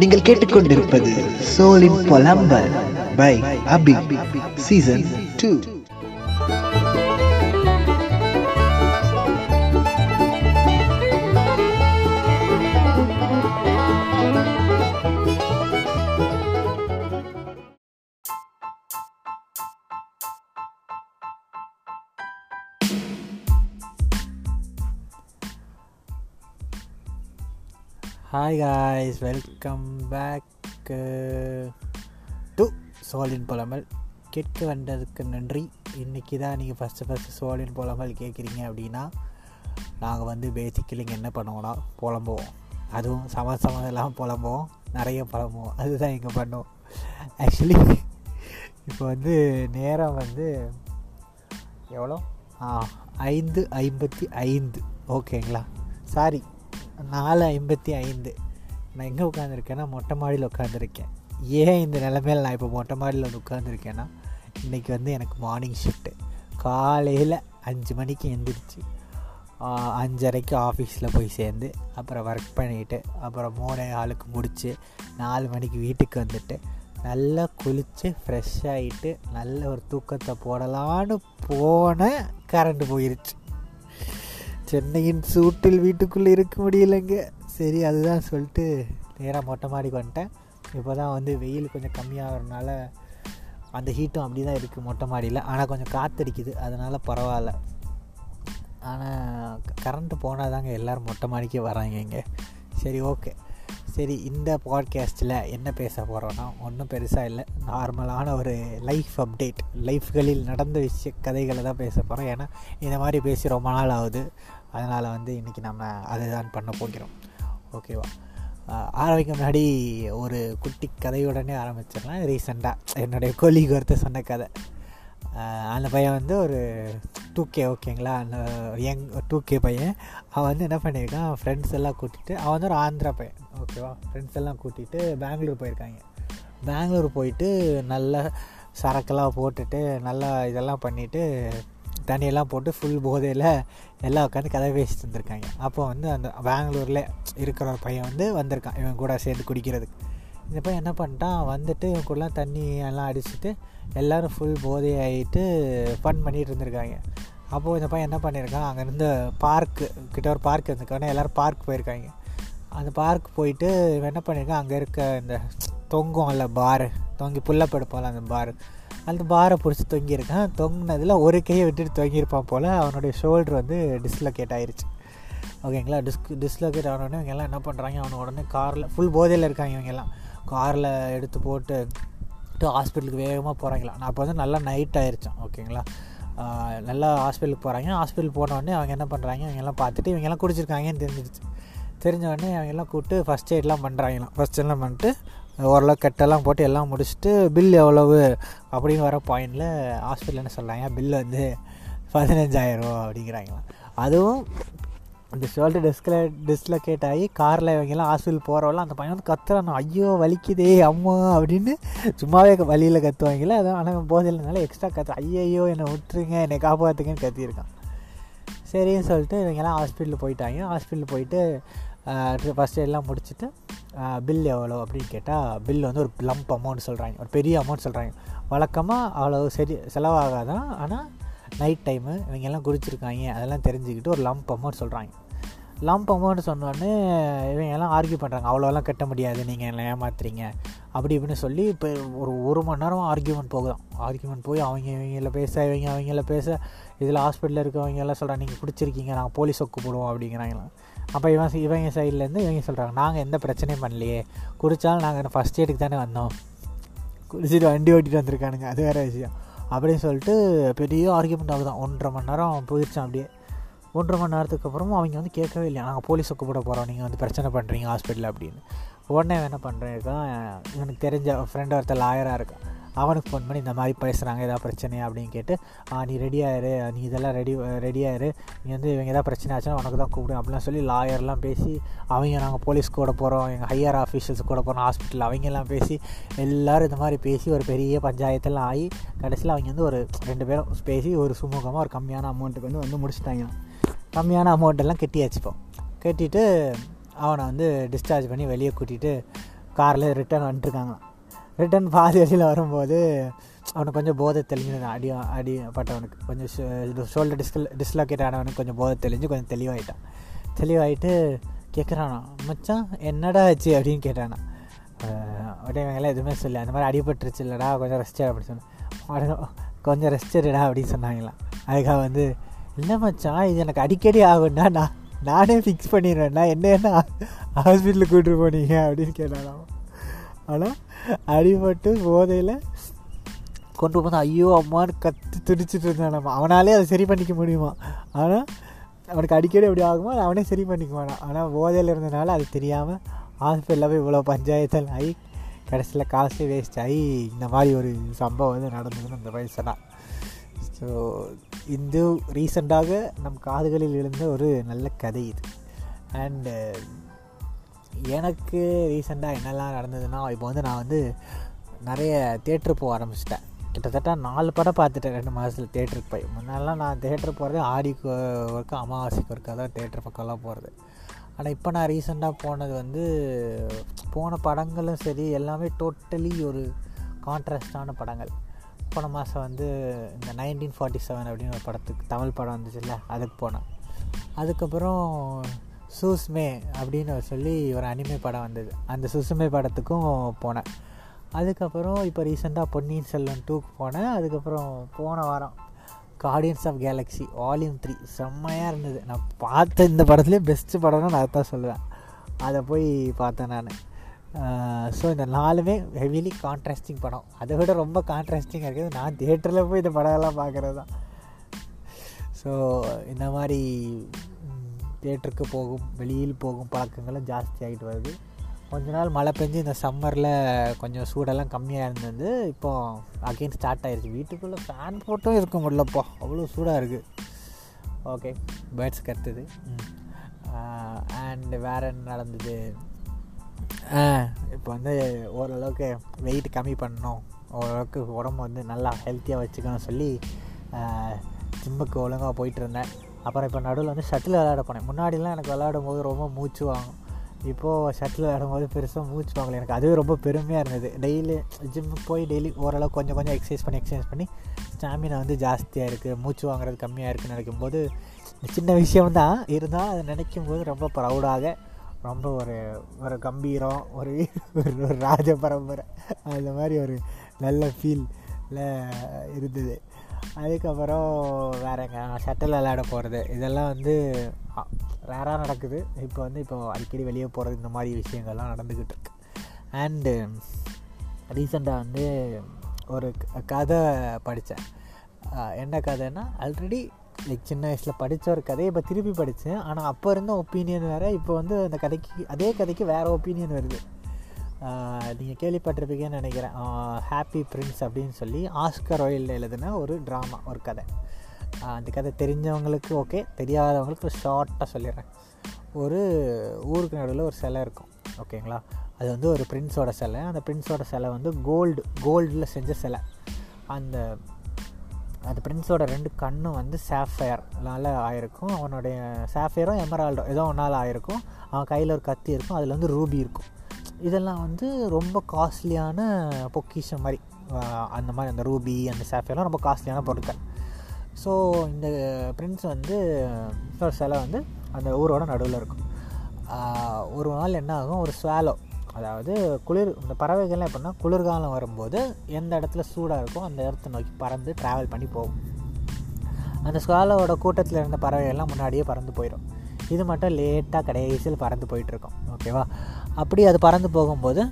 நீங்கள் கேட்டுக்கொண்டிருப்பது சோலின் பொலம்பல் by Abi season two hi guys welcome back to சோலின் புலமல். கேட்க வந்ததுக்கு நன்றி. இன்றைக்கி தான் நீங்கள் ஃபஸ்ட்டு ஃபஸ்ட்டு சோலின் புலமல் கேட்குறீங்க அப்படின்னா நாங்கள் வந்து பேசிக்கலிங்க என்ன பண்ணுவோன்னா புலம்புவோம். அதுவும் சம சம எல்லாம் புலம்புவோம். நிறைய புலம்புவோம். அதுதான் இங்கே பண்ணுவோம். ஆக்சுவலி இப்போ வந்து நேரம் வந்து எவ்வளோ? ஆ ஐந்து ஐம்பத்தி ஐந்து. ஓகேங்களா சாரி நாலு ஐம்பத்தி ஐந்து. நான் எங்கே உட்காந்துருக்கேன்னா மொட்டை மாடியில் உட்காந்துருக்கேன் ஏன் இந்த நிலமையில் நான் இப்போ மொட்டை மாடியில் ஒன்று உட்காந்துருக்கேன்னா இன்றைக்கி வந்து எனக்கு மார்னிங் ஷிஃப்ட்டு காலையில் அஞ்சு மணிக்கு எழுந்திரிச்சு அஞ்சரைக்கு ஆஃபீஸில் போய் சேர்ந்து அப்புறம் ஒர்க் பண்ணிவிட்டு அப்புறம் மூணு ஆளுக்கு முடித்து நாலு மணிக்கு வீட்டுக்கு வந்துட்டு நல்லா குளித்து ஃப்ரெஷ் ஆகிட்டு நல்ல ஒரு தூக்கத்தை போடலான்னு போன கரண்ட் போயிருச்சு. சென்னையின் சூட்டில் வீட்டுக்குள்ளே இருக்க முடியலைங்க. சரி அதுதான் சொல்லிட்டு நேராக மொட்டை மாடிக்கு வந்துட்டேன். இப்போ தான் வந்து வெயில் கொஞ்சம் கம்மியாகிறதுனால அந்த ஹீட்டும் அப்படி தான் இருக்குது மொட்டை மாடியில். ஆனால் கொஞ்சம் காற்றடிக்குது அதனால் பரவாயில்ல. ஆனால் கரண்ட்டு போனால் தாங்க எல்லோரும் மொட்டை மாடிக்கே வராங்க இங்கே சரி ஓகே சரி இந்த பாட்காஸ்ட்டில் என்ன பேச போகிறோன்னா ஒன்றும் பெருசாக இல்லை. நார்மலான ஒரு லைஃப் அப்டேட் லைஃப்களில் நடந்த விஷய கதைகளை தான் பேச போகிறோம் ஏன்னா இந்த மாதிரி பேசி ரொம்ப நாள் ஆகுது. அதனால் வந்து இன்றைக்கி நம்ம அதுதான் பண்ண போகிறோம். ஓகேவா ஆரம்பிக்க முன்னாடி ஒரு குட்டி கதையுடனே ஆரம்பிச்சிடலாம். ரீசெண்டாக என்னுடைய கொலிக்கு ஒருத்தர் சொன்ன கதை. அந்த பையன் வந்து ஒரு டூ கே ஓகேங்களா அந்த யங் டூ கே பையன். அவன் வந்து என்ன பண்ணியிருக்கான்? ஃப்ரெண்ட்ஸ் எல்லாம் கூட்டிகிட்டு அவன் வந்து ஒரு ஆந்திரா பையன். ஓகேவா ஃப்ரெண்ட்ஸ் எல்லாம் கூட்டிகிட்டு பெங்களூர் போயிருக்காங்க. பெங்களூர் போயிட்டு நல்ல சரக்கெல்லாம் போட்டுட்டு நல்லா இதெல்லாம் பண்ணிவிட்டு தண்ணியெல்லாம் போட்டு ஃபுல் போதையில் எல்லாம் உட்காந்து கதை பேசிட்டு இருந்திருக்காங்க. அப்போ வந்து அந்த பெங்களூரில் இருக்கிற ஒரு பையன் வந்து வந்திருக்கான். இவன் கூட சேர்ந்து குடிக்கிறதுக்கு. இந்த பையன் என்ன பண்ணிட்டான்? வந்துட்டு இவன் கூடலாம் தண்ணி எல்லாம் அடிச்சுட்டு எல்லோரும் ஃபுல் போதையாகிட்டு ஃபன் பண்ணிகிட்டு இருந்திருக்காங்க. அப்போது இந்த பையன் என்ன பண்ணியிருக்கான் அங்கேருந்து பார்க்கு கிட்ட ஒரு பார்க் இருந்திருக்கானே. எல்லோரும் பார்க் போயிருக்காங்க. அந்த பார்க் போயிட்டு இவன் என்ன பண்ணியிருக்கான் அங்கே இருக்க இந்த தொங்கும் இல்லை பாரு தொங்கி புல்லப்படுப்போம்ல அந்த பாரு அந்த பாரை பிடிச்சி தொங்கியிருக்கான். தொங்கினதில் ஒரு கையை விட்டுட்டு தொங்கியிருப்பான் போல் அவனுடைய ஷோல்டர் வந்து டிஸ்லொகேட் ஆயிடுச்சு ஓகேங்களா டிஸ்க் டிஸ்லொகேட் ஆனோடனே இவங்க எல்லாம் என்ன பண்ணுறாங்க அவனை உடனே காரில் ஃபுல் போதையில் இருக்காங்க இவங்கெல்லாம் காரில் எடுத்து போட்டு ஹாஸ்பிட்டலுக்கு வேகமாக போகிறாங்களா நான் அப்போ வந்து நல்லா நைட் ஆயிடுச்சான் ஓகேங்களா? நல்லா ஹாஸ்பிட்டலுக்கு போகிறாங்க ஹாஸ்பிட்டல் போனோடனே அவங்க என்ன பண்ணுறாங்க இவங்கெல்லாம் பார்த்துட்டு இவங்கெல்லாம் குடிச்சிருக்காங்கன்னு தெரிஞ்சிருச்சு. தெரிஞ்சவொடனே அவங்கெல்லாம் கூப்பிட்டு ஃபஸ்ட் எய்ட்லாம் பண்ணுறாங்களாம் ஃபஸ்ட் எல்லாம் பண்ணிட்டு ஓரளவு கட்டெல்லாம் போட்டு எல்லாம் முடிச்சுட்டு பில் எவ்வளவு அப்படின்னு வர பாயிண்டில் ஹாஸ்பிட்டல் என்ன சொல்கிறாங்க பில் வந்து பதினஞ்சாயிரம் அப்படிங்கிறாங்களாம். அதுவும் அந்த ஷோல்டர் டிஸ்கில டிஸ்லொகேட் ஆகி காரில் இவங்கெல்லாம் ஹாஸ்பிட்டல் போகிறவெல்லாம் அந்த பையன் வந்து கத்துறான் ஐயோ வலிக்குதே அம்மா அப்படின்னு. சும்மாவே வழியில் கத்துவாங்கல்ல. அதான் ஆனால் போதில்னால எக்ஸ்ட்ரா கத்து ஐயையோ என்னை விட்டுருங்க என்னை காப்பாற்றுங்கன்னு கத்தியிருக்கான். சரின்னு சொல்லிட்டு இவங்கெல்லாம் ஹாஸ்பிட்டல் போயிட்டாங்க. ஹாஸ்பிட்டல் போயிட்டு ஃபஸ்ட் எல்லாம் முடிச்சுட்டு பில் எவ்வளோ அப்படின்னு கேட்டால் பில் வந்து ஒரு லம்ப் அமௌண்ட் சொல்கிறாங்க ஒரு பெரிய அமௌண்ட் சொல்கிறாங்க வழக்கமாக அவ்வளோ சரி செலவாகாதான். ஆனால் நைட் டைமு இவங்கெல்லாம் குறிச்சிருக்காங்க அதெல்லாம் தெரிஞ்சுக்கிட்டு ஒரு லம்ப் அமௌண்ட் சொல்கிறாங்க லம்ப் அமௌண்ட் சொன்னோடனே இவங்க எல்லாம் ஆர்கியூ பண்ணுறாங்க அவ்வளோலாம் கட்ட முடியாது நீங்கள் என்ன ஏமாத்துறீங்க. அப்படி இப்படின்னு சொல்லி இப்போ ஒரு ஒரு மணி நேரம் ஆர்கியூமெண்ட் போகுதான். ஆர்கியூமெண்ட் போய் அவங்க இவங்கள பேச இவங்க அவங்கள பேச இதில் ஹாஸ்பிட்டலில் இருக்கவங்க எல்லாம் சொல்கிறாங்க நீங்கள் குடிச்சிருக்கீங்க நாங்கள் போலீஸ் ஒக்கு போடுவோம் அப்படிங்கிறாங்களாம் அப்போ இவன் இவங்க சைட்லேருந்து இவங்க சொல்கிறாங்க நாங்கள் எந்த பிரச்சனையும் பண்ணலையே குடித்தாலும் நாங்கள் ஃபஸ்ட் எய்டுக்கு தானே வந்தோம். குடிச்சிட்டு வண்டி ஓட்டிகிட்டு வந்திருக்கானுங்க அது வேறு விஷயம். அப்படின்னு சொல்லிட்டு பெரிய ஆர்கியூமெண்ட் ஆகுதான். ஒன்றரை மணி நேரம் போயிடுச்சான் அப்படியே. ஒன்றரை மணி நேரத்துக்கு அப்புறமும் அவங்க வந்து கேட்கவே இல்லையா? நாங்கள் போலீஸை கூப்பிட போகிறோம் நீங்கள் வந்து பிரச்சனை பண்ணுறீங்க ஹாஸ்பிட்டலில் அப்படின்னு. உடனே என்ன பண்ணுறேன் இருக்கான்? எனக்கு தெரிஞ்ச ஃப்ரெண்டு ஒருத்தர் லாயராக இருக்கான். அவனுக்கு ஃபோன் பண்ணி இந்த மாதிரி பேசுகிறாங்க ஏதாவது பிரச்சனையா அப்படின்னு கேட்டு நீ ரெடியாயிரு நீ இதெல்லாம் ரெடி ரெடியாயிரு நீ வந்து இவங்க ஏதாவது பிரச்சனை ஆச்சுன்னா உனக்கு தான் கூப்பிடும் அப்படிலாம் சொல்லி லாயர்லாம் பேசி அவங்க நாங்கள் போலீஸ் கூட போகிறோம் எங்கள் ஹையர் ஆஃபீஷியல்ஸ் கூட போகிறோம் ஹாஸ்பிட்டல் அவங்கெல்லாம் பேசி எல்லோரும் இந்த மாதிரி பேசி ஒரு பெரிய பஞ்சாயத்தெல்லாம் ஆகி கடைசியில் அவங்க வந்து ஒரு ரெண்டு பேரும் பேசி ஒரு சுமூகமாக ஒரு கம்மியான அமௌண்ட்டுக்கு வந்து வந்து முடிச்சிட்டாங்க. கம்மியான அமௌண்ட்டெல்லாம் கட்டியாச்சுப்போம் கட்டிட்டு அவனை வந்து டிஸ்சார்ஜ் பண்ணி வெளியே கூட்டிகிட்டு காரில் ரிட்டர்ன் வந்துட்டுருக்காங்களாம் ரிட்டன் பாதி வழியில் வரும்போது அவனுக்கு கொஞ்சம் போதை தெளிஞ்சு அடி அடி பட்டவனுக்கு கொஞ்சம் ஷோல்டர் டிஸ்கல் டிஸ்லோகேட் ஆனவனுக்கு கொஞ்சம் போதை தெளிஞ்சு கொஞ்சம் தெளிவாயிட்டான். தெளிவாயிட்டு கேட்குறானா மச்சான் என்னடா ஆச்சு? அப்படின்னு கேட்டானா. உடனே இவங்கெல்லாம் எதுவுமே சொல்லி அந்த மாதிரி அடிபட்டுருச்சு இல்லைடா கொஞ்சம் ரெஸ்ட் அப்படின்னு சொன்னேன். கொஞ்சம் ரெஸ்ட் எடுடா அப்படின்னு சொன்னாங்களாம். அதுக்காக வந்து இல்லை மச்சான் இது எனக்கு அடிக்கடி ஆகும்னா நான் நானே ஃபிக்ஸ் பண்ணிடுவேன்னா என்ன என்ன ஹாஸ்பிட்டலுக்கு கூப்பிட்டு போனீங்க? அப்படின்னு கேட்டாலாம் ஆனால் அடிபட்டு போதையில் கொண்டு போனால் ஐயோ அம்மான்னு கற்று துடிச்சிட்டு இருந்தான் நம்ம. அவனாலே அதை சரி பண்ணிக்க முடியுமா? ஆனால் அவனுக்கு அடிக்கடி எப்படி ஆகுமோ? அதை அவனே சரி பண்ணிக்குவானா? ஆனால் போதையில் இருந்தனால அது தெரியாமல் ஹாஸ்பிட்டலில் போய் இவ்வளோ பஞ்சாயத்தில் ஆகி கடைசியில் காசு வேஸ்ட் ஆகி இந்த மாதிரி ஒரு சம்பவம் வந்து நடந்ததுன்னு அந்த மாதிரி ஸோ இது ரீசெண்டாக நம் காதுகளில் எழுந்த ஒரு நல்ல கதை இது. அண்டு எனக்கு ரீசெண்டாக என்னெல்லாம் நடந்ததுன்னா இப்போ வந்து நான் வந்து நிறைய தேட்ரு போக ஆரம்பிச்சிட்டேன். கிட்டத்தட்ட நாலு படம் பார்த்துட்டேன் ரெண்டு மாதத்தில் தேட்டருக்கு போய். முன்னாடிலாம் நான் தேட்டர் போகிறது ஆடிக்கு ஒர்க்கு அமாவாசைக்கு ஒர்க்கு தான் தேட்டர் பக்கம்லாம் போகிறது ஆனால் இப்போ நான் ரீசெண்டாக போனது வந்து போன படங்களும் சரி எல்லாமே டோட்டலி ஒரு கான்ட்ராஸ்டான படங்கள். போன மாதம் வந்து இந்த நைன்டீன் ஃபார்ட்டி செவன் அப்படின்னு ஒரு படத்துக்கு தமிழ் படம் வந்துச்சுல்ல அதுக்கு போனேன். அதுக்கப்புறம் சூஸ்மே அப்படின்னு சொல்லி ஒரு அனிமே படம் வந்தது. அந்த சுசுமே படத்துக்கும் போனேன். அதுக்கப்புறம் இப்போ ரீசெண்டாக பொன்னியின் செல்வன் டூக்கு போனேன். அதுக்கப்புறம் போன வாரம் Guardians of Galaxy volume three செம்மையாக இருந்தது. நான் பார்த்த இந்த படத்துலேயே பெஸ்ட்டு படம்னு நான் தான் சொல்லுவேன். அதை போய் பார்த்தேன் நான். ஸோ இந்த நாலுமே ஹெவிலி கான்ட்ராஸ்டிங் படம். அதை விட ரொம்ப கான்ட்ராஸ்டிங்காக இருக்குது. நான் தேட்டரில் போய் இந்த படம்லாம் பார்க்குறது தான். ஸோ இந்த மாதிரி தேட்டருக்கு போகும் வெளியில் போகும் பழக்கங்களும் ஜாஸ்தி ஆகிட்டு வருது. கொஞ்ச நாள் மழை பெஞ்சு இந்த சம்மரில் கொஞ்சம் சூடெல்லாம் கம்மியாக இருந்தது. இப்போ அகெயின் ஸ்டார்ட் ஆகிருச்சு வீட்டுக்குள்ளே ஃபேன் போட்டும் இருக்க முடியலப்பா. அவ்வளோ சூடாக இருக்குது ஓகே பேர்ட்ஸ் கற்றுது அண்டு வேறு என்ன நடந்தது? இப்போ வந்து ஓரளவுக்கு வெயிட் கம்மி பண்ணணும். ஓரளவுக்கு உடம்பு வந்து நல்லா ஹெல்த்தியாக வச்சுக்கணும் சொல்லி ஜிம்முக்கு ஒழுங்காக போயிட்டு இருந்தேன். அப்புறம் இப்போ நடுவில் வந்து ஷட்டில் விளையாட போனேன். முன்னாடிலாம் எனக்கு விளையாடும் போது ரொம்ப மூச்சு வாங்கும். இப்போது ஷட்டில் விளையாடும் போது பெருசாக மூச்சு வாங்கலை. எனக்கு அதுவே ரொம்ப பெருமையாக இருந்தது. டெய்லி ஜிம்முக்கு போய் டெய்லி ஓரளவு கொஞ்சம் கொஞ்சம் எக்ஸசைஸ் பண்ணி எக்ஸசைஸ் பண்ணி ஸ்டாமினா வந்து ஜாஸ்தியாக இருக்குது மூச்சு வாங்குறது கம்மியாக இருக்குதுன்னு நினைக்கும் போது சின்ன விஷயம் தான். இருந்தால் அதை நினைக்கும் போது ரொம்ப ப்ரௌடாக ரொம்ப ஒரு ஒரு கம்பீரம் ஒரு ஒரு ராஜ பரம்பரை. அந்த மாதிரி ஒரு நல்ல ஃபீலில் இருந்தது. அதுக்கப்புறம் வேறங்க ஷட்டில் விளையாட போகிறது இதெல்லாம் வந்து ரேராக நடக்குது. இப்போ வந்து இப்போ அடிக்கடி வெளியே போகிறது இந்த மாதிரி விஷயங்கள்லாம் நடந்துக்கிட்டு இருக்கு. அண்டு ரீசெண்டாக வந்து ஒரு கதை படித்தேன் என்ன கதைன்னா ஆல்ரெடி லைக் சின்ன வயசில் படித்த ஒரு கதையை இப்போ திருப்பி படித்தேன் ஆனால் அப்போ இருந்த ஒப்பீனியன் வேறு இப்போ வந்து அந்த கதைக்கு அதே கதைக்கு வேறு ஒப்பீனியன் வருது. நீங்கள் கேள்விப்பட்டிருப்பீங்கன்னு நினைக்கிறேன். ஹாப்பி பிரின்ஸ் அப்படின்னு சொல்லி ஆஸ்கர் ஒயில்டு எழுதின ஒரு ட்ராமா ஒரு கதை. அந்த கதை தெரிஞ்சவங்களுக்கு ஓகே தெரியாதவங்களுக்கு ஷார்ட்டாக சொல்லிடுறேன். ஒரு ஊருக்கு நடுவில் ஒரு சிலை இருக்கும் ஓகேங்களா அது வந்து ஒரு பிரின்ஸோட சிலை. அந்த பிரின்ஸோட சிலை வந்து கோல்டு கோல்டில் செஞ்ச சிலை. அந்த அந்த பிரின்ஸோட ரெண்டு கண்ணும் வந்து சாஃபயர்னால ஆயிருக்கும். அவனுடைய சாஃபயரும் எமரால்டோ ஏதோ ஒன்றால் ஆயிருக்கும். அவன் கையில் ஒரு கத்தி இருக்கும். அதில் வந்து ரூபி இருக்கும். இதெல்லாம் வந்து ரொம்ப காஸ்ட்லியான பொக்கிஷம் மாதிரி. அந்த மாதிரி அந்த ரூபி அந்த சாஃபியெல்லாம் ரொம்ப காஸ்ட்லியான பொருட்கள். ஸோ இந்த பிரின்ஸ் வந்து ஒரு சிலை வந்து அந்த ஊரோட நடுவில் இருக்கும். ஒரு நாள் என்ன ஆகும்? ஒரு ஸ்வாலோ அதாவது குளிர் இந்த பறவைகள்லாம் எப்படின்னா குளிர்காலம் வரும்போது எந்த இடத்துல சூடாக இருக்கோ அந்த இடத்த நோக்கி பறந்து ட்ராவல் பண்ணி போகும். அந்த ஸ்வாலோட கூட்டத்தில் இருந்த பறவைகள்லாம் முன்னாடியே பறந்து போயிடும். இது மட்டும் லேட்டாக கடைசியில் பறந்து போயிட்டுருக்கோம் ஓகேவா அப்படி அது பறந்து போகும்போது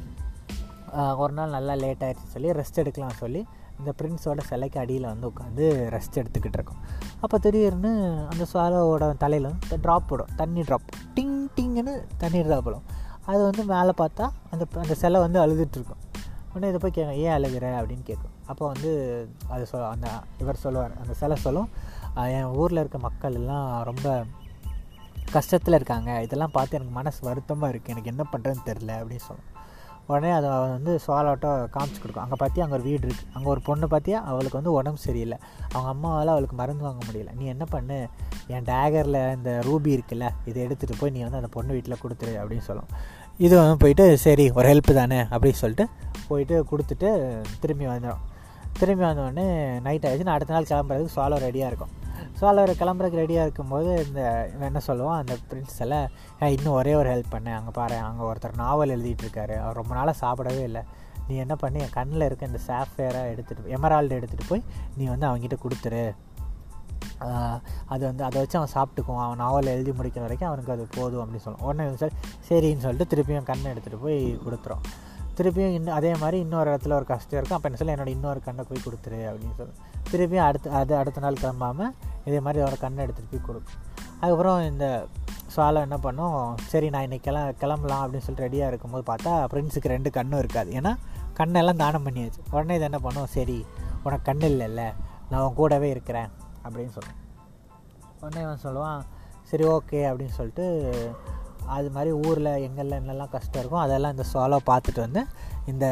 ஒரு நாள் நல்லா லேட் ஆகிடுச்சு சொல்லி ரெஸ்ட் எடுக்கலாம் சொல்லி இந்த பிரின்ஸோட சிலைக்கு அடியில் வந்து உட்காந்து ரெஸ்ட் எடுத்துக்கிட்டு இருக்கோம். அப்போ திடீர்னு அந்த ஸ்வாலோவோட தலையில் வந்து ட்ராப் போடும். தண்ணி ட்ராப் டிங் டிங்குன்னு தண்ணி ட்ராப் போடும். அது வந்து மேலே பார்த்தா அந்த அந்த சிலை வந்து அழுதுட்டுருக்கும் உடனே இதை போய் கேட்க ஏன் அழுகிற? அப்படின்னு கேட்கும். அப்போ வந்து அது சொல் அந்த இவர் சொல்லுவார் அந்த சிலை சொல்லும் என் ஊரில் இருக்க மக்கள் எல்லாம் ரொம்ப கஷ்டத்தில் இருக்காங்க. இதெல்லாம் பார்த்து எனக்கு மனசு வருத்தமாக இருக்குது எனக்கு என்ன பண்ணுறதுன்னு தெரில அப்படின்னு சொல்லும் உடனே அதை வந்து சோலாட்டோ காமிச்சு கொடுக்கும். அங்கே பார்த்தியா அங்கே ஒரு வீடு இருக்குது அங்கே ஒரு பொண்ணு பார்த்தியா அவளுக்கு வந்து உடம்பு சரியில்லை. அவங்க அம்மாவால் அவளுக்கு மருந்து வாங்க முடியல. நீ என்ன பண்ணு? என் டேகரில் இந்த ரூபி இருக்குல்ல இதை எடுத்துகிட்டு போய் நீ வந்து அந்த பொண்ணு வீட்டில் கொடுத்துரு அப்படின்னு சொல்லும். இது வந்து போயிட்டு சரி ஒரு ஹெல்ப் தானே அப்படின்னு சொல்லிட்டு போயிட்டு கொடுத்துட்டு திரும்பி வந்துடும் திரும்பி வந்தோடனே நைட் ஆகிடுச்சு நான் அடுத்த நாள் கிளம்புறதுக்கு சோலோ ரெடியாக இருக்கும். ஸோ அவர் கிளம்புறதுக்கு ரெடியாக இருக்கும்போது இந்த என்ன சொல்லுவான் அந்த பிரின்ஸ் எல்லாம் இன்னும் ஒரே ஒரு ஹெல்ப் பண்ணேன் அங்கே பாரு அங்கே ஒருத்தர் நாவல் எழுதிட்டு இருக்காரு அவர் ரொம்ப நாளாக சாப்பிடவே இல்லை. நீ என்ன பண்ணி? என் கண்ணில் இருக்க இந்த சாஃப்ட்வேரை எடுத்துகிட்டு எமரால்டு எடுத்துகிட்டு போய் நீ வந்து அவங்ககிட்ட கொடுத்துரு. அது வந்து அதை வச்சு அவன் சாப்பிட்டுக்குவான். அவன் நாவல் எழுதி முடிக்கிற வரைக்கும் அவனுக்கு அது போதும் அப்படின்னு சொல்லுவான் உடனே இவன் சரி சரின்னு சொல்லிட்டு திருப்பியும் கண்ணை எடுத்துகிட்டு போய் கொடுத்துரும். திருப்பியும் இன்னும் அதே மாதிரி இன்னொரு இடத்துல ஒரு கஷ்டம் இருக்கும். அப்போ என்ன சொல்ல என்னோட இன்னொரு கண்ணை போய் கொடுத்துரு அப்படின்னு சொல்லி. திருப்பியும் அடுத்து அது அடுத்த நாள் கிளம்பாமல் இதே மாதிரி ஒரு கண்ணை எடுத்துகிட்டு போய் கொடுக்கும் அதுக்கப்புறம் இந்த சுவாலம் என்ன பண்ணும் சரி நான் இன்றைக்கி கிள கிளம்பலாம் அப்படின்னு சொல்லிட்டு ரெடியாக இருக்கும்போது பார்த்தா ஃப்ரெண்ட்ஸுக்கு ரெண்டு கண்ணும் இருக்காது. ஏன்னா கண்ணெல்லாம் தானம் பண்ணியாச்சு. உடனே இது என்ன பண்ணும் சரி உனக்கு கண் இல்லைல்ல நான் உன் கூடவே இருக்கிறேன் அப்படின்னு சொல்லுவேன் உடனே அவன் சொல்லுவான் சரி ஓகே அப்படின்னு சொல்லிட்டு அது மாதிரி ஊரில் எங்கெல்லாம் என்னெல்லாம் கஷ்டம் இருக்கும் அதெல்லாம் இந்த சோலோ பார்த்துட்டு வந்து இந்த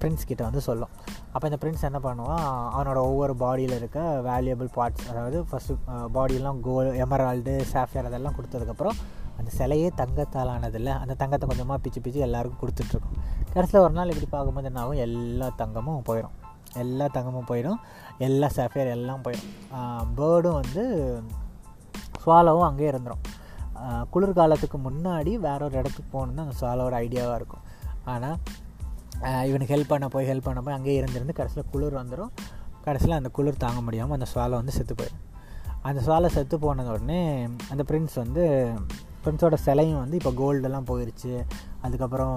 பிரின்ஸ் கிட்ட வந்து சொல்லும். அப்போ இந்த பிரின்ஸ் என்ன பண்ணுவான் அவனோட ஒவ்வொரு பாடியில் இருக்க வேல்யூபிள் பார்ட்ஸ் அதாவது ஃபஸ்ட்டு பாடியெல்லாம் கோல் எமரால்டு சாஃபியர் அதெல்லாம் கொடுத்ததுக்கப்புறம் அந்த சிலையே தங்கத்தால் ஆனதில்ல அந்த தங்கத்தை கொஞ்சமாக பிச்சு பிச்சு எல்லாருக்கும் கொடுத்துட்ருக்கோம். கடைசியில் ஒரு நாள் இப்படி பார்க்கும்போது என்ன ஆகும்? எல்லா தங்கமும் போயிடும். எல்லா தங்கமும் போயிடும். எல்லா சஃபேர் எல்லாம் போயிடும். பேர்டும் வந்து சுவாலவும் அங்கேயே இருந்துடும் குளிர்காலத்துக்கு முன்னாடி வேற ஒரு இடத்துக்கு போகணுன்னு அந்த ஒரு ஐடியாவாக இருக்கும். ஆனால் இவனுக்கு ஹெல்ப் பண்ண போய் ஹெல்ப் பண்ண போய் அங்கேயே இருந்திருந்து கடைசியில் குளிர் வந்துடும் கடைசியில் அந்த குளிர் தாங்க முடியாமல் அந்த சுவாலை வந்து செத்து போயிடும் அந்த சுவாலை செத்து போனது உடனே அந்த பிரின்ஸ் வந்து பிரின்ஸோட சிலையும் வந்து இப்போ கோல்டெல்லாம் போயிடுச்சு அதுக்கப்புறம்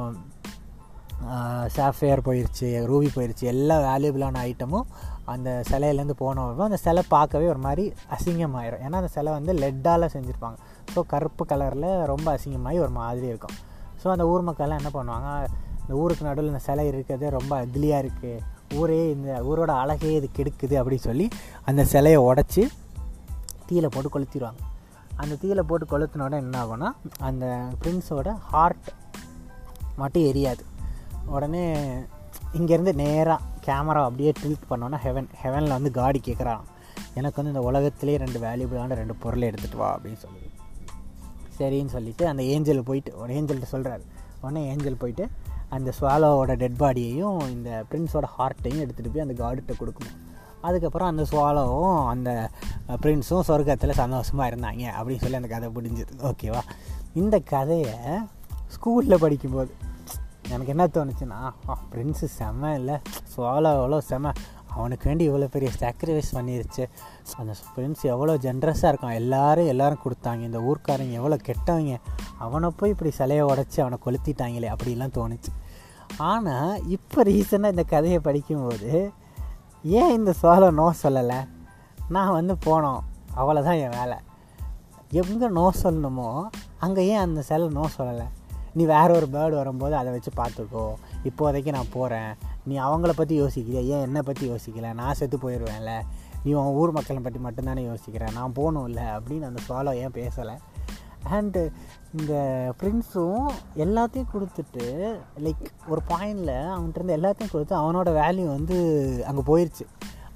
சாஃப்ட்வேர் போயிடுச்சு ரூபி போயிடுச்சு எல்லா வேல்யூபிளான ஐட்டமும் அந்த சிலையிலேருந்து போனவங்க அந்த சிலை பார்க்கவே ஒரு மாதிரி அசிங்கமாயிரும். ஏன்னா அந்த சிலை வந்து லெட்டால் செஞ்சுருப்பாங்க. ஸோ கருப்பு கலரில் ரொம்ப அசிங்கமாகி ஒரு மாதிரி இருக்கும். ஸோ அந்த ஊர் மக்கள்லாம் என்ன பண்ணுவாங்க? இந்த ஊருக்கு நடுவில் இந்த சிலை இருக்கிறதே ரொம்ப அக்லியாக இருக்குது ஊரே இந்த ஊரோட அழகே இது கெடுக்குது அப்படின்னு சொல்லி அந்த சிலையை உடச்சி தீயில போட்டு கொளுத்திடுவாங்க. அந்த தீயில போட்டு கொளுத்தினோட என்ன ஆகும்னா அந்த பிரின்ஸோட ஹார்ட் மட்டும் எரியாது. உடனே இங்கேருந்து நேராக கேமரா அப்படியே ட்ரில்ட் பண்ணோன்னா ஹெவன் ஹெவனில் வந்து காடி கேட்குறான் எனக்கு வந்து இந்த உலகத்திலே ரெண்டு வேல்யூபிளான ரெண்டு பொருளை எடுத்துகிட்டு வா அப்படின்னு சொல்லுது. சரின்னு சொல்லிவிட்டு அந்த ஏஞ்சல் போயிட்டு ஒரு ஏஞ்சல்கிட்ட சொல்கிறாரு உடனே ஏஞ்சல் போயிட்டு அந்த ஸ்வாலோவோட டெட் பாடியையும் இந்த பிரின்ஸோட ஹார்ட்டையும் எடுத்துகிட்டு போய் அந்த கார்டுகிட்ட கொடுக்கணும். அதுக்கப்புறம் அந்த ஸ்வாலோவும் அந்த பிரின்ஸும் சொர்க்கத்தில் சந்தோஷமாக இருந்தாங்க அப்படின்னு சொல்லி அந்த கதை முடிஞ்சது. ஓகேவா இந்த கதையை ஸ்கூலில் படிக்கும்போது எனக்கு என்ன தோணுச்சுன்னா பிரின்ஸு செம்ம இல்லை. சோலோ செம. அவனுக்கு வேண்டி இவ்வளோ பெரிய சாக்ரிஃபைஸ் பண்ணிருச்சு. அந்த ஃப்ரெண்ட்ஸ் எவ்வளோ ஜென்ரஸாக இருக்கான். எல்லாரும் எல்லாரும் கொடுத்தாங்க. இந்த ஊர்க்காரங்க எவ்வளோ கெட்டவங்க. அவனை போய் இப்படி சிலையை உடச்சி அவனை கொளுத்திட்டாங்களே அப்படிலாம் தோணுச்சு. ஆனால் இப்போ ரீசனாக இந்த கதையை படிக்கும்போது ஏன் இந்த சோலை நோ சொல்லலை? நான் வந்து போனோம். அவ்வளோதான் என் வேலை. எங்கே நோ சொல்லணுமோ அங்கே ஏன் அந்த சிலை நோ சொல்லலை? நீ வேற ஒரு பேர்டு வரும்போது அதை வச்சு பார்த்துக்கோ. இப்போதைக்கு நான் போகிறேன் நீ அவங்கள பற்றி யோசிக்கிற ஏன் என்னை பற்றி யோசிக்கல? நான் செத்து போயிடுவேன்ல நீ உன் ஊர் மக்களை பற்றி மட்டும்தானே யோசிக்கிற? நான் போகணும்ல அப்படின்னு அந்த ஃபாலோ ஏன் பேசலை. அண்டு இந்த ஃப்ரெண்ட்ஸும் எல்லாத்தையும் கொடுத்துட்டு லைக் ஒரு பாயிண்டில் அவன்கிட்ட இருந்து எல்லாத்தையும் கொடுத்து அவனோட வேல்யூ வந்து அங்கே போயிடுச்சு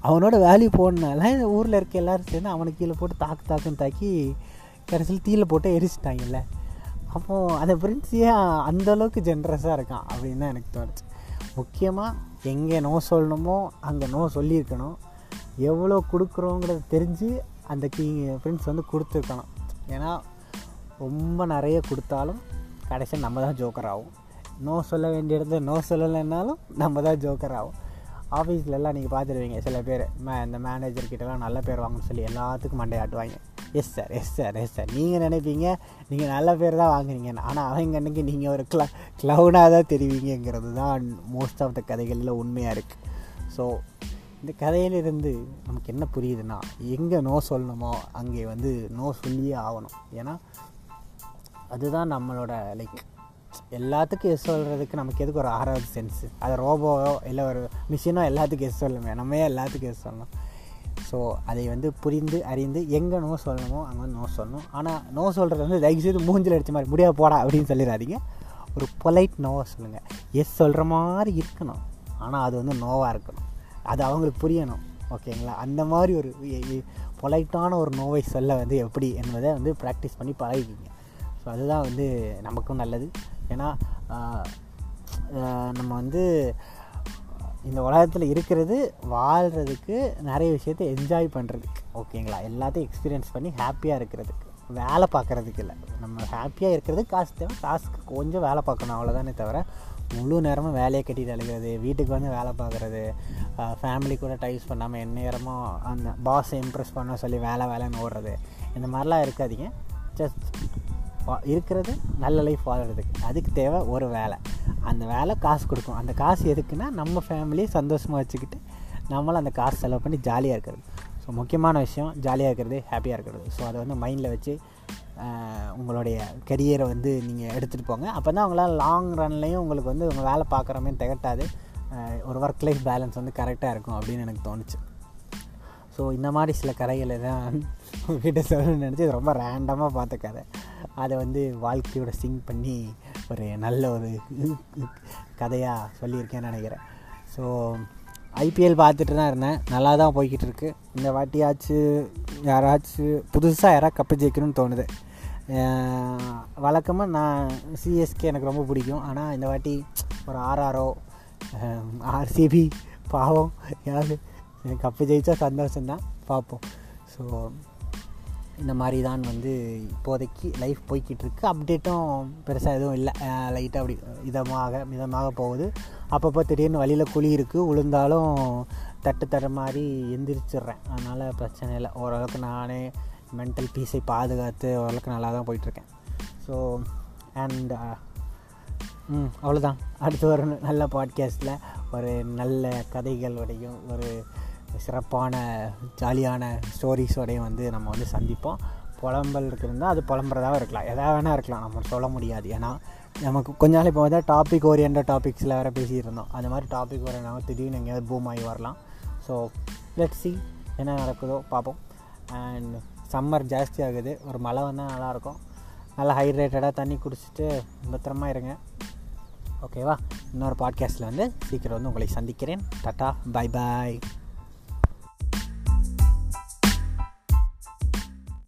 அவனோட வேல்யூ போனனால இந்த ஊரில் இருக்க எல்லோரும் சேர்ந்து அவனை கீழே போட்டு தாக்கு தாக்குன்னு தாக்கி கடைசியில் தீயில போட்டு எரிச்சிட்டாங்கல்ல. அப்போது அந்த ஃப்ரெண்ட்ஸ் ஏன் அந்தளவுக்கு ஜென்ரஸாக இருக்கான் அப்படின்னு தான் எனக்கு தோணுச்சு. முக்கியமாக எங்கே நோ சொல்லணுமோ அங்கே நோ சொல்லியிருக்கணும். எவ்வளோ கொடுக்குறோங்கிறத தெரிஞ்சு அந்த கீ ஃப்ரெண்ட்ஸ் வந்து கொடுத்துருக்கணும். ஏன்னா ரொம்ப நிறைய கொடுத்தாலும் கடைசியாக நம்ம தான் ஜோக்கர் ஆகும். நோ சொல்ல வேண்டிய இடத்துல நோ சொல்லலைன்னாலும் நம்ம தான் ஜோக்கர் ஆகும். ஆஃபீஸில் எல்லாம் நீங்கள் பார்த்துருவீங்க சில பேர் மே இந்த மேனேஜர்கிட்டலாம் நல்ல பேர் வாங்கணும்னு சொல்லி எல்லாத்துக்கும் மண்டையாட்டுவாங்க. Yes sir yes sir yes sir நீங்கள் நினைப்பீங்க நீங்கள் நல்ல பேர் தான் வாங்குறீங்கன்னு ஆனால் அவங்க அன்றைக்கி நீங்கள் ஒரு க்ள க்ளவுனாக தான் தெரிவிங்கிறது தான் மோஸ்ட் ஆஃப் த கதைகளில் உண்மையாக இருக்குது ஸோ இந்த கதையிலிருந்து நமக்கு என்ன புரியுதுன்னா எங்கே நோ சொல்லணுமோ அங்கே வந்து நோ சொல்லியே ஆகணும். ஏன்னா அதுதான் நம்மளோட லைக் எல்லாத்துக்கும் எஸ் சொல்கிறதுக்கு நமக்கு எதுக்கு ஒரு ஆறாவது சென்ஸு அது ரோபோவோ இல்லை ஒரு மிஷினோ எல்லாத்துக்கும் எஸ் சொல்லுமே நம்ம எல்லாத்துக்கும் எஸ் சொல்லணும்? ஸோ அதை வந்து புரிந்து அறிந்து எங்கே நோ சொல்லணுமோ அங்கே வந்து நோ சொல்லணும். ஆனால் நோ சொல்கிறது வந்து தயவுசெய்து மூஞ்சில் அடித்த மாதிரி முடியாது போடா அப்படின்னு சொல்லிடாதீங்க ஒரு பொலைட் நோவை சொல்லுங்கள் எஸ் சொல்கிற மாதிரி இருக்கணும். ஆனால் அது வந்து நோவாக இருக்கணும். அது அவங்களுக்கு புரியணும். ஓகேங்களா அந்த மாதிரி ஒரு பொலைட்டான ஒரு நோவை சொல்ல வந்து எப்படி என்பதை வந்து ப்ராக்டிஸ் பண்ணி பழகிக்கிங்க. ஸோ அதுதான் வந்து நமக்கும் நல்லது. ஏன்னா நம்ம வந்து இந்த உலகத்தில் இருக்கிறது வாழ்கிறதுக்கு நிறைய விஷயத்த என்ஜாய் பண்ணுறதுக்கு ஓகேங்களா எல்லாத்தையும் எக்ஸ்பீரியன்ஸ் பண்ணி ஹாப்பியாக இருக்கிறதுக்கு. வேலை பார்க்குறதுக்கு இல்லை. நம்ம ஹாப்பியாக இருக்கிறது காசு தேவை. காசுக்கு கொஞ்சம் வேலை பார்க்கணும் அவ்வளோதானே தவிர முழு நேரமும் வேலையை கட்டிட்டு அழுகிறது வீட்டுக்கு வந்து வேலை பார்க்குறது ஃபேமிலி கூட டைஸ் பண்ணாமல் என் நேரமும் அந்த பாஸை இம்ப்ரெஸ் பண்ண சொல்லி வேலை வேலைன்னு ஓடுறது இந்த மாதிரிலாம் இருக்காதிங்க. ஜஸ்ட் இருக்கிறது நல்ல லைஃப் வாழ்கிறதுக்கு அதுக்கு தேவை ஒரு வேலை. அந்த வேலை காசு கொடுக்கும். அந்த காசு எதுக்குன்னா நம்ம ஃபேமிலியை சந்தோஷமாக வச்சுக்கிட்டு நம்மளும் அந்த காசு செலவு பண்ணி ஜாலியாக இருக்கிறது. ஸோ முக்கியமான விஷயம் ஜாலியாக இருக்கிறது ஹாப்பியாக இருக்கிறது. ஸோ அதை வந்து மைண்டில் வச்சு உங்களுடைய கெரியரை வந்து நீங்கள் எடுத்துகிட்டு போங்க. அப்போ தான் உங்களால் லாங் ரன்லேயும் உங்களுக்கு வந்து உங்கள் வேலை பார்க்குறமே திகட்டாது. ஒரு ஒர்க் லைஃப் பேலன்ஸ் வந்து கரெக்டாக இருக்கும் அப்படின்னு எனக்கு தோணுச்சு. ஸோ இந்த மாதிரி சில கதைகளை தான் உங்ககிட்ட சொல்லணும்னு நினச்சி ரொம்ப ரேண்டமாக பார்த்த கதை. அதை வந்து வாழ்க்கையோட சிங் பண்ணி ஒரு நல்ல ஒரு கதையாக சொல்லியிருக்கேன்னு நினைக்கிறேன். ஸோ ஐபிஎல் பார்த்துட்டு தான் இருந்தேன். நல்லா தான் போய்கிட்டு இருக்கு. இந்த வாட்டியாச்சும் யாராச்சும் புதுசாக யாராவது கப்பு ஜெயிக்கணும்னு தோணுது. வழக்கமாக நான் சிஎஸ்கே எனக்கு ரொம்ப பிடிக்கும். ஆனால் இந்த வாட்டி ஒரு ஆர்ஆர்ஓ ஆர்சிபி பாவம் யாரு? கப்பு ஜெயித்தா சந்தோஷம்தான். பார்ப்போம். ஸோ இந்த மாதிரி தான் வந்து இப்போதைக்கு லைஃப் போய்கிட்டுருக்கு. அப்டேட்டும் பெருசாக எதுவும் இல்லை. லைட்டாக அப்படி இதமாக மிதமாக போகுது. அப்பப்போ திடீர்னு வழியில் குழி இருக்குது விழுந்தாலும் தட்டு தர மாதிரி எந்திரிச்சிடுறேன். அதனால் பிரச்சனை இல்லை. ஓரளவுக்கு நானே மென்டல் பீஸை பாதுகாத்து ஓரளவுக்கு நல்லா தான் போயிட்டுருக்கேன் ஸோ அண்ட் ம் அவ்வளோதான் அடுத்து ஒரு நல்ல பாட்காஸ்ட்டில் ஒரு நல்ல கதைகளுடையும் ஒரு சிறப்பான ஜாலியான ஸ்டோரிஸோடையும் வந்து நம்ம வந்து சந்திப்போம். புலம்பல் இருக்குதுன்னா அது புலம்புறதாக இருக்கலாம். எதாவது வேணால் இருக்கலாம். நம்ம சொல்ல முடியாது. ஏன்னா நமக்கு கொஞ்ச நாள் இப்போ வந்து டாபிக் ஓரியன்ட் டாபிக்ஸில் வேறு பேசிகிட்டு இருந்தோம். அந்த மாதிரி டாபிக் ஓரியனாக திடீர்னு எங்கேயாவது பூம் ஆகி வரலாம். ஸோ லெட் சி என்ன நடக்குதோ பார்ப்போம். அண்ட் சம்மர் ஜாஸ்தி ஆகுது. ஒரு மழை வந்தால் நல்லாயிருக்கும் நல்லா ஹைட்ரேட்டடாக தண்ணி குடிச்சிட்டு பத்திரமா இருங்க. ஓகேவா இன்னொரு பாட்காஸ்ட்டில் வந்து சீக்கிரம் வந்து உங்களை சந்திக்கிறேன். டாட்டா பாய் பாய்